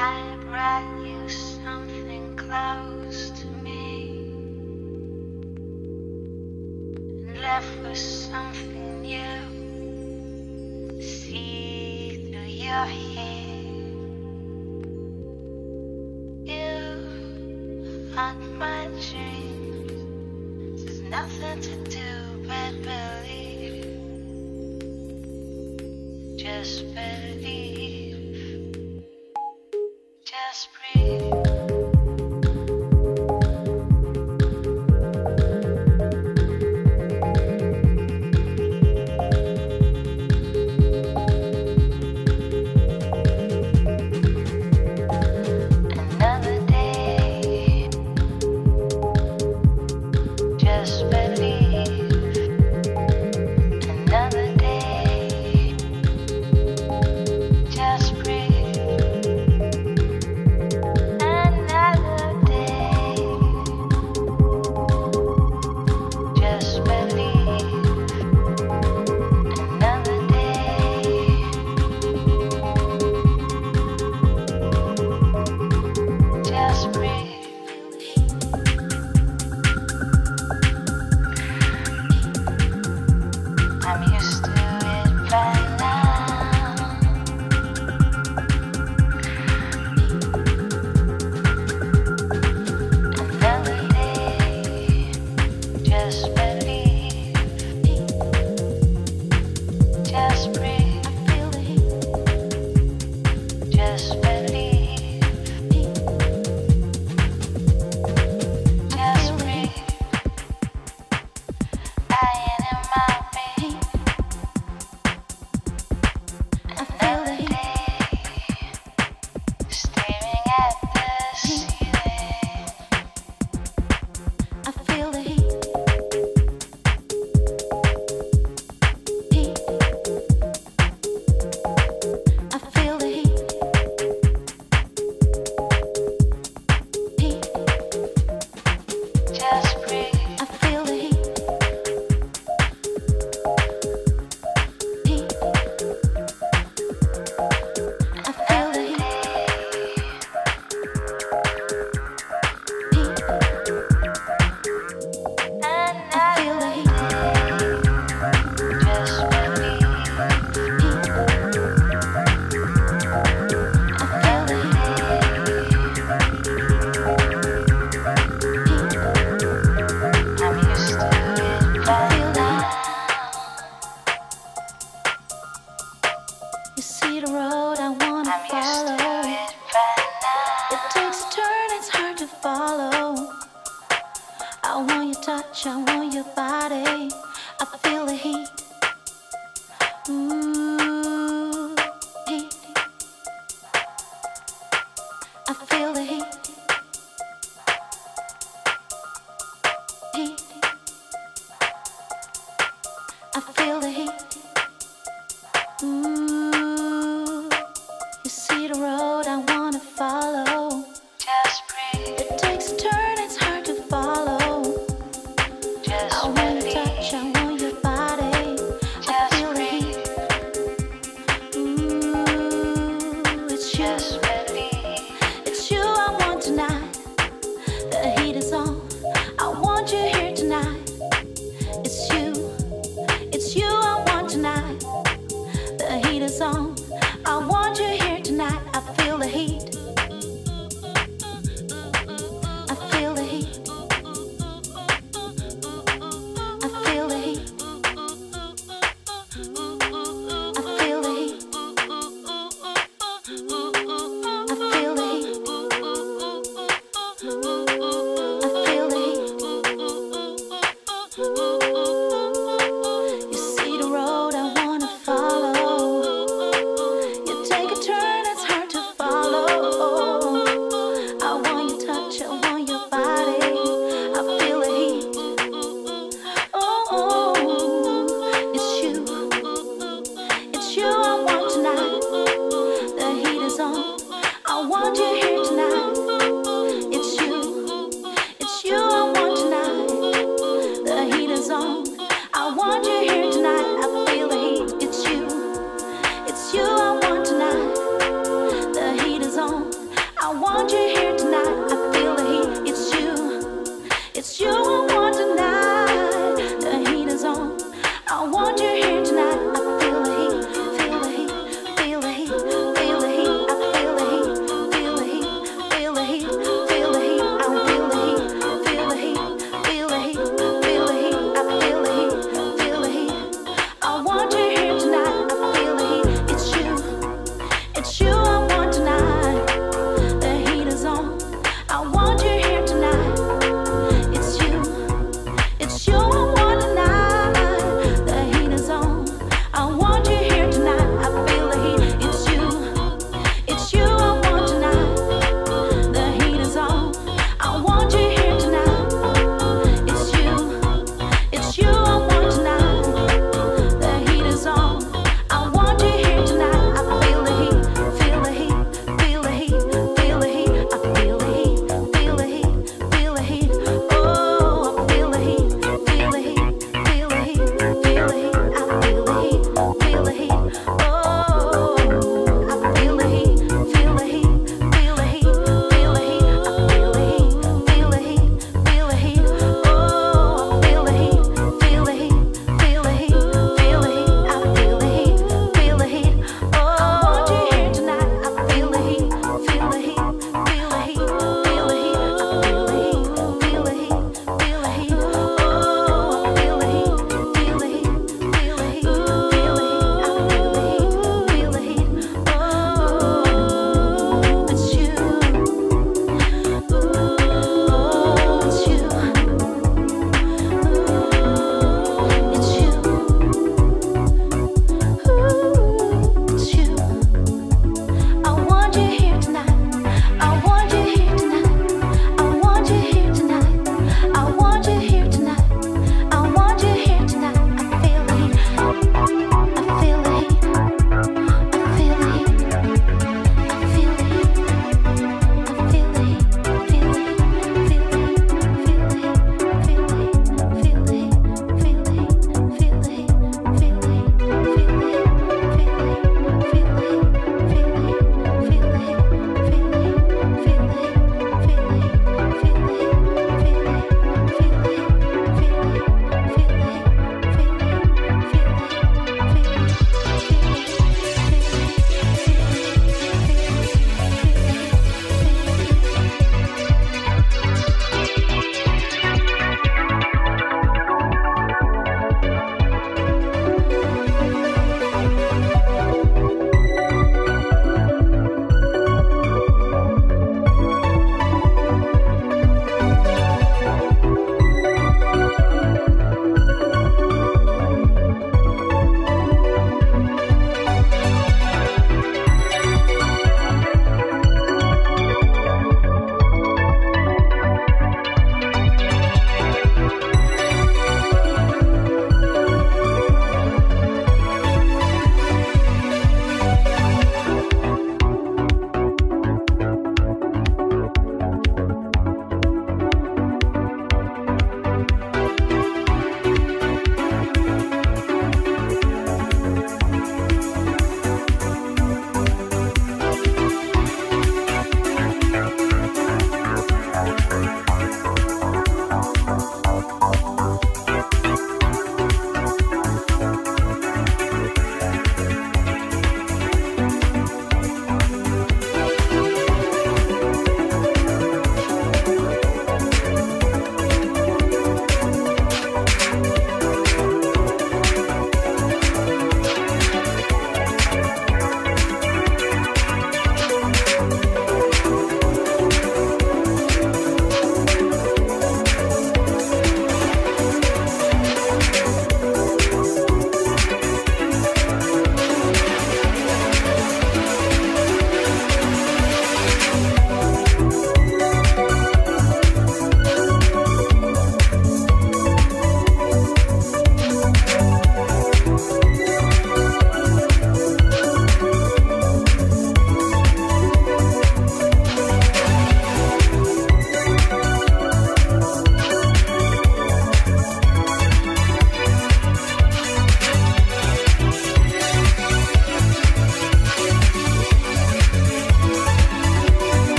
I brought you something close to me and left with something new. See through your hair. You haunt my dreams. There's nothing to do but believe. Just believe. Spring.